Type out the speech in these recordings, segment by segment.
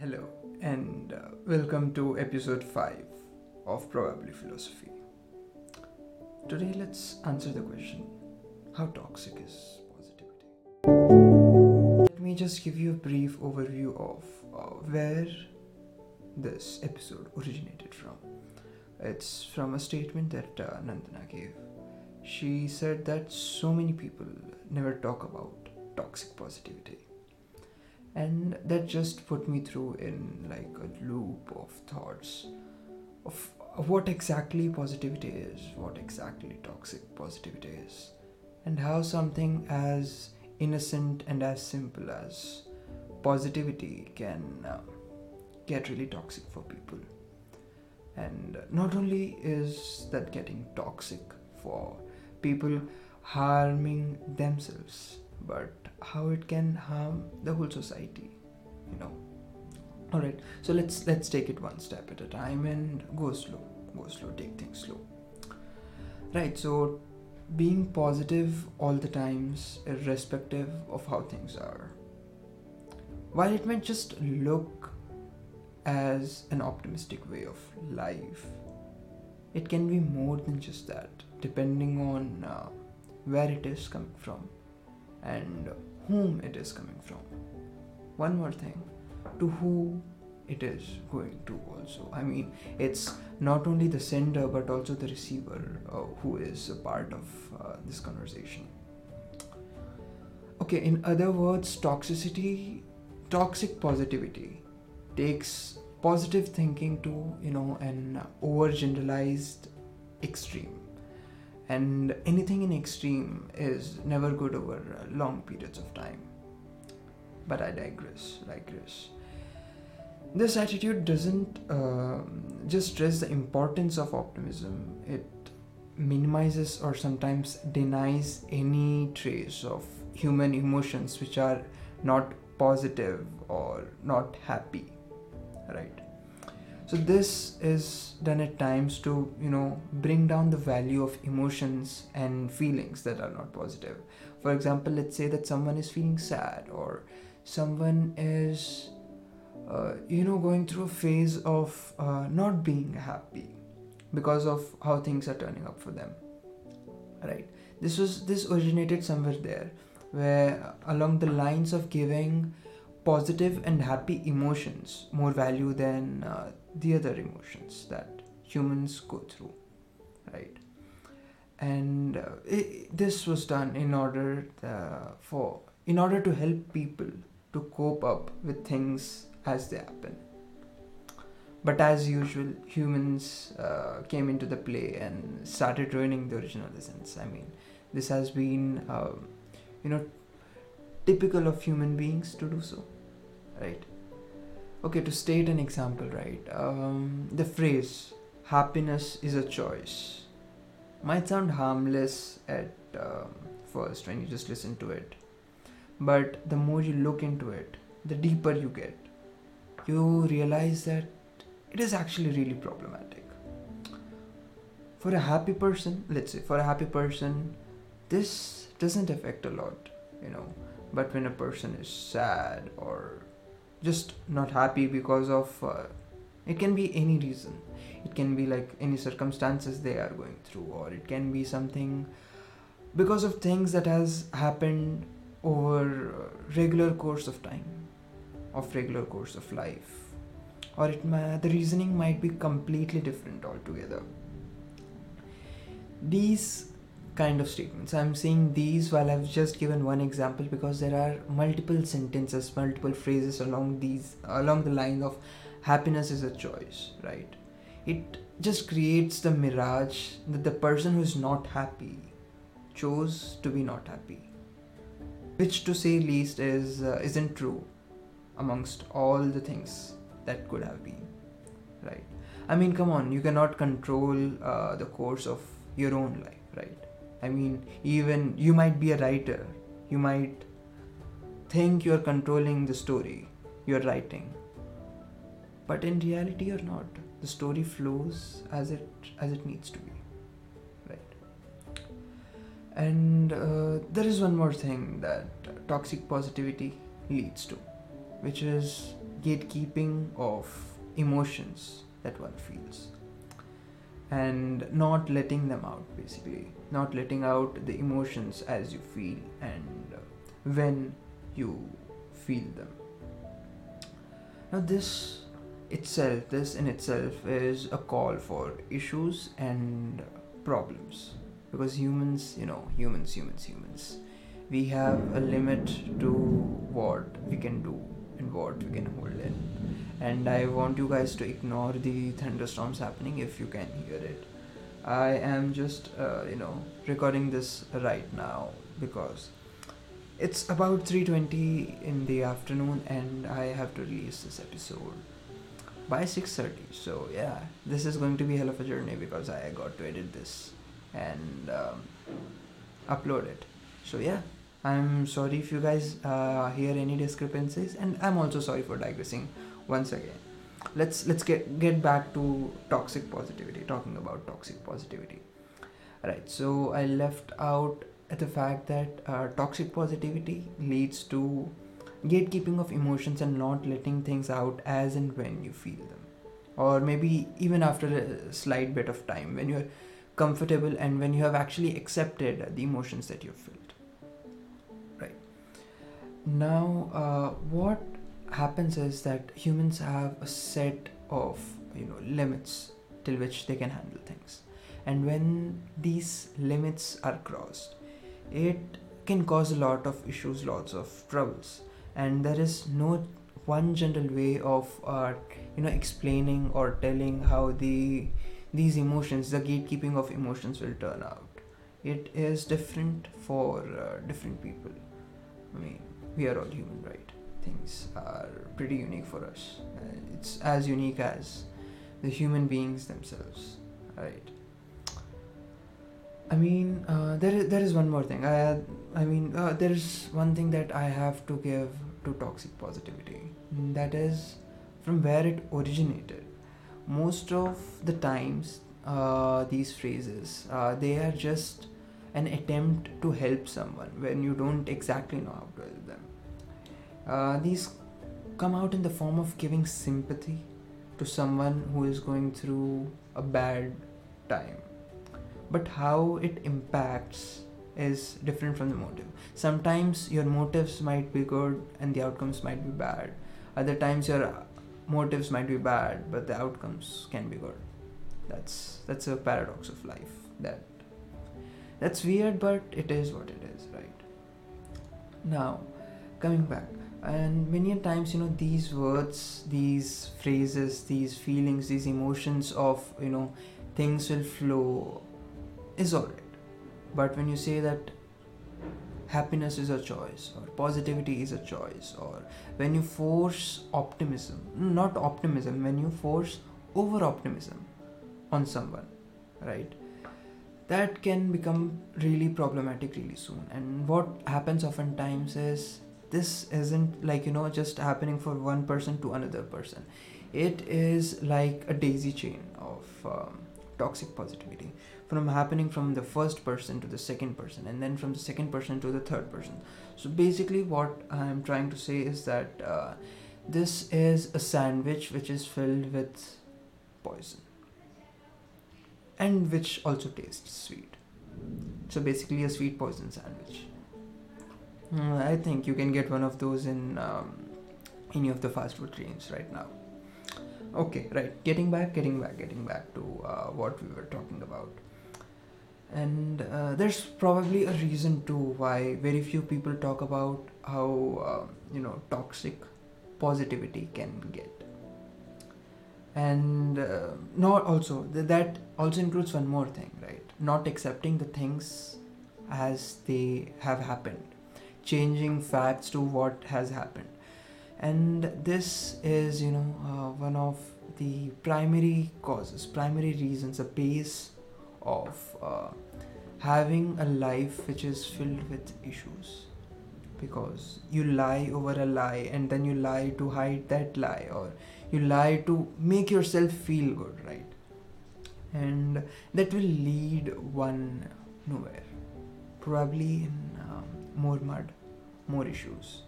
Hello, and uh, welcome to episode 5 of Probably Philosophy. Today, let's answer the question How toxic is positivity? Let me just give you a brief overview of uh, where this episode originated from. It's from a statement that uh, Nandana gave. She said that so many people never talk about toxic positivity and that just put me through in like a loop of thoughts of, what exactly positivity is what exactly toxic positivity is and how something as innocent and as simple as positivity can uh, get really toxic for people. And not only is that getting toxic for people harming themselves but how it can harm the whole society you know. All right so let's let's take it one step at a time and go slow go slow take things slow. Right so being positive all the times irrespective of how things are. While it might just look as an optimistic way of life it can be more than just that depending on uh, where it is coming from and whom it is coming from. One more thing to who it is going to also. I mean, it's not only the sender but also the receiver uh, who is a part of uh, this conversation. Okay, in other words, toxicity, toxic positivity takes positive thinking to, you know, an overgeneralized extreme and anything in extreme is never good over uh, long periods of time. But i digress digress. This attitude doesn't uh, just stress the importance of optimism. It minimizes or sometimes denies any trace of human emotions which are not positive or not happy right so this is done at times to you know bring down the value of emotions and feelings that are not positive. For example let's say that someone is feeling sad or someone is uh, you know going through a phase of uh, not being happy because of how things are turning up for them right? This was this originated somewhere there where along the lines of giving positive and happy emotions more value than uh, the other emotions that humans go through right? And uh, it, this was done in order uh, for in order to help people to cope up with things as they happen. But as usual humans uh, came into the play and started ruining the original essence. I mean this has been um, you know typical of human beings to do so right okay to state an example right um, the phrase happiness is a choice might sound harmless at um, first when you just listen to it but the more you look into it the deeper you get you realize that it is actually really problematic. For a happy person let's say for a happy person this doesn't affect a lot you know but when a person is sad or just not happy because of uh, it can be any reason. It can be like any circumstances they are going through or it can be something because of things that has happened over regular course of time of regular course of life. Or it may, the reasoning might be completely different altogether. These kind of statements. I'm saying these while I've just given one example because there are multiple sentences, multiple phrases along these along the line of happiness is a choice, right? It just creates the mirage that the person who is not happy chose to be not happy, which to say least is uh, isn't true amongst all the things that could have been, right? I mean, come on, you cannot control uh, the course of your own life, right? I mean, even you might be a writer, you might think you're controlling the story you're writing, but in reality, you're not. The story flows as it as it needs to be, right? And uh, there is one more thing that toxic positivity leads to, which is gatekeeping of emotions that one feels and not letting them out basically. Not letting out the emotions as you feel and uh, when you feel them. Now this itself this in itself is a call for issues and problems. Because humans you know humans humans humans we have a limit to what we can do and what we can hold in and I want you guys to ignore the thunderstorms happening if you can hear it. I am just, uh, you know, recording this right now because it's about 3:20 in the afternoon and I have to release this episode by 6:30. So yeah, this is going to be hell of a journey because I got to edit this and um, upload it. So yeah, I'm sorry if you guys uh, hear any discrepancies, and I'm also sorry for digressing once again let's let's get get back to toxic positivity talking about toxic positivity. Right so i left out the fact that uh, toxic positivity leads to gatekeeping of emotions and not letting things out as and when you feel them. Or maybe even after a slight bit of time when you're comfortable and when you have actually accepted the emotions that you've felt. Right. Now uh, what happens is that humans have a set of you know limits till which they can handle things. And when these limits are crossed it can cause a lot of issues lots of troubles. And there is no one general way of uh, you know explaining or telling how the these emotions the gatekeeping of emotions will turn out. It is different for uh, different people. I mean we are all human right things are pretty unique for us. Uh, it's as unique as the human beings themselves, right? I mean, uh, there is there is one more thing. I I mean, uh, there is one thing that I have to give to toxic positivity. That is from where it originated. Most of the times, uh, these phrases uh, they are just an attempt to help someone when you don't exactly know how to help them uh, these come out in the form of giving sympathy to someone who is going through a bad time. But how it impacts is different from the motive. Sometimes your motives might be good and the outcomes might be bad. Other times your motives might be bad but the outcomes can be good. That's that's a paradox of life. That that's weird but it is what it is, right? Now, coming back and many a times you know these words these phrases these feelings these emotions of you know things will flow is alright but when you say that happiness is a choice or positivity is a choice or when you force optimism not optimism when you force over optimism on someone right that can become really problematic really soon. And what happens oftentimes is this isn't like you know just happening for one person to another person. It is like a daisy chain of um, toxic positivity from happening from the first person to the second person and then from the second person to the third person. So basically what i'm trying to say is that uh, this is a sandwich which is filled with poison and which also tastes sweet. So basically a sweet poison sandwich I think you can get one of those in um, any of the fast food chains right now. Okay, right. Getting back, getting back, getting back to uh, what we were talking about. And uh, there's probably a reason too why very few people talk about how uh, you know toxic positivity can get. And uh, not also that also includes one more thing, right? Not accepting the things as they have happened changing facts to what has happened. And this is you know uh, one of the primary causes primary reasons a base of uh, having a life which is filled with issues. Because you lie over a lie and then you lie to hide that lie or you lie to make yourself feel good right? And that will lead one nowhere. Probably in um, more mud more issues.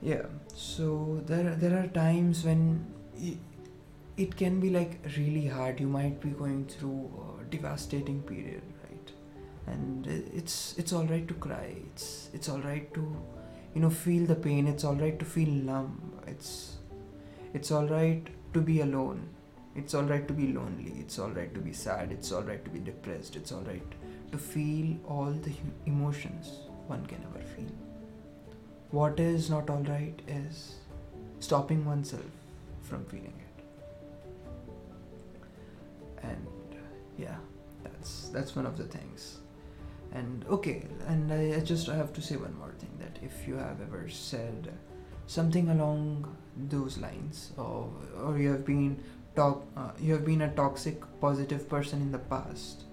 Yeah so there there are times when it, can be like really hard. You might be going through a devastating period right? And it's it's all right to cry. It's it's all right to you know feel the pain. It's all right to feel numb. It's it's all right to be alone. It's all right to be lonely. It's all right to be sad. It's all right to be depressed. It's all right to feel all the emotions one can ever feel. What is not all right is stopping oneself from feeling it. And yeah that's that's one of the things. And okay and I, I just I have to say one more thing that if you have ever said something along those lines or or you have been talk uh, you have been a toxic positive person in the past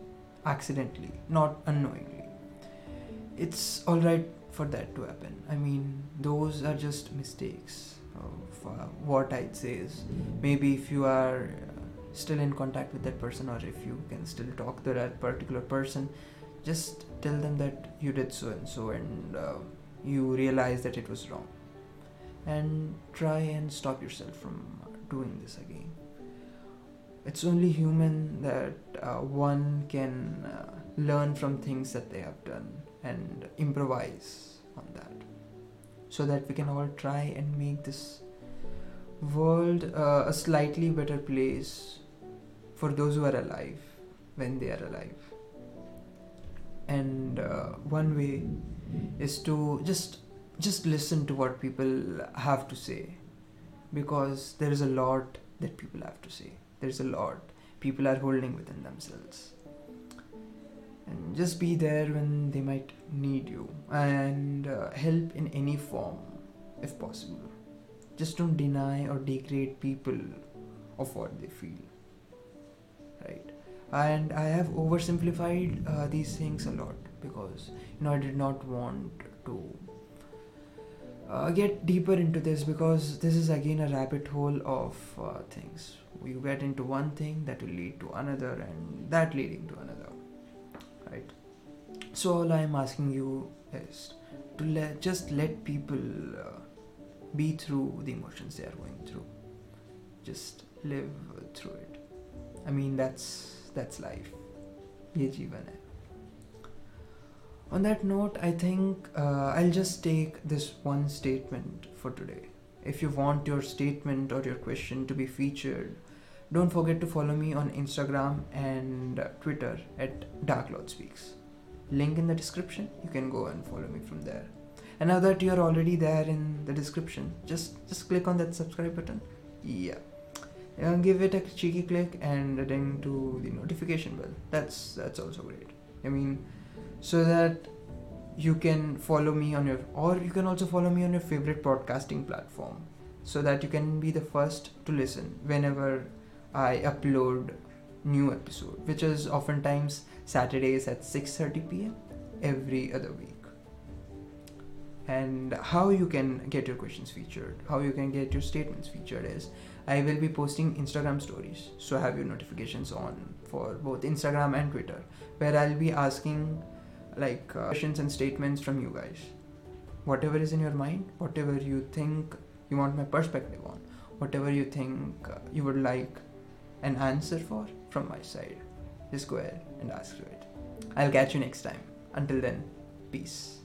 accidentally not unknowingly it's all right for that to happen. I mean, those are just mistakes. Of, uh, what I'd say is maybe if you are uh, still in contact with that person, or if you can still talk to that particular person, just tell them that you did so and so, and uh, you realize that it was wrong, and try and stop yourself from doing this again. It's only human that uh, one can uh, learn from things that they have done and improvise on that. So that we can all try and make this world uh, a slightly better place for those who are alive when they are alive. And uh, one way is to just just listen to what people have to say because there is a lot that people have to say. There's a lot people are holding within themselves and just be there when they might need you and uh, help in any form if possible. Just don't deny or degrade people of what they feel right? And i have oversimplified uh, these things a lot because you know i did not want to uh, get deeper into this because this is again a rabbit hole of uh, things. You get into one thing that will lead to another and that leading to another right? So all i'm asking you is to let just let people uh, be through the emotions they are going through. Just live through it. I mean that's that's life. On that note i think uh, i'll just take this one statement for today. If you want your statement or your question to be featured don't forget to follow me on Instagram and Twitter at Dark Lord Speaks. Link in the description. You can go and follow me from there. And now that you're already there in the description, just just click on that subscribe button. Yeah. Uh, give it a cheeky click and ding to the notification bell. That's that's also great. I mean, so that you can follow me on your or you can also follow me on your favorite podcasting platform so that you can be the first to listen whenever I upload new episode, which is oftentimes Saturdays at 6:30 p.m. every other week. And how you can get your questions featured, how you can get your statements featured is I will be posting Instagram stories, so have your notifications on for both Instagram and Twitter, where I'll be asking like uh, questions and statements from you guys. Whatever is in your mind, whatever you think you want my perspective on, whatever you think you would like an answer for from my side, just go ahead and ask for it. I'll catch you next time. Until then, peace.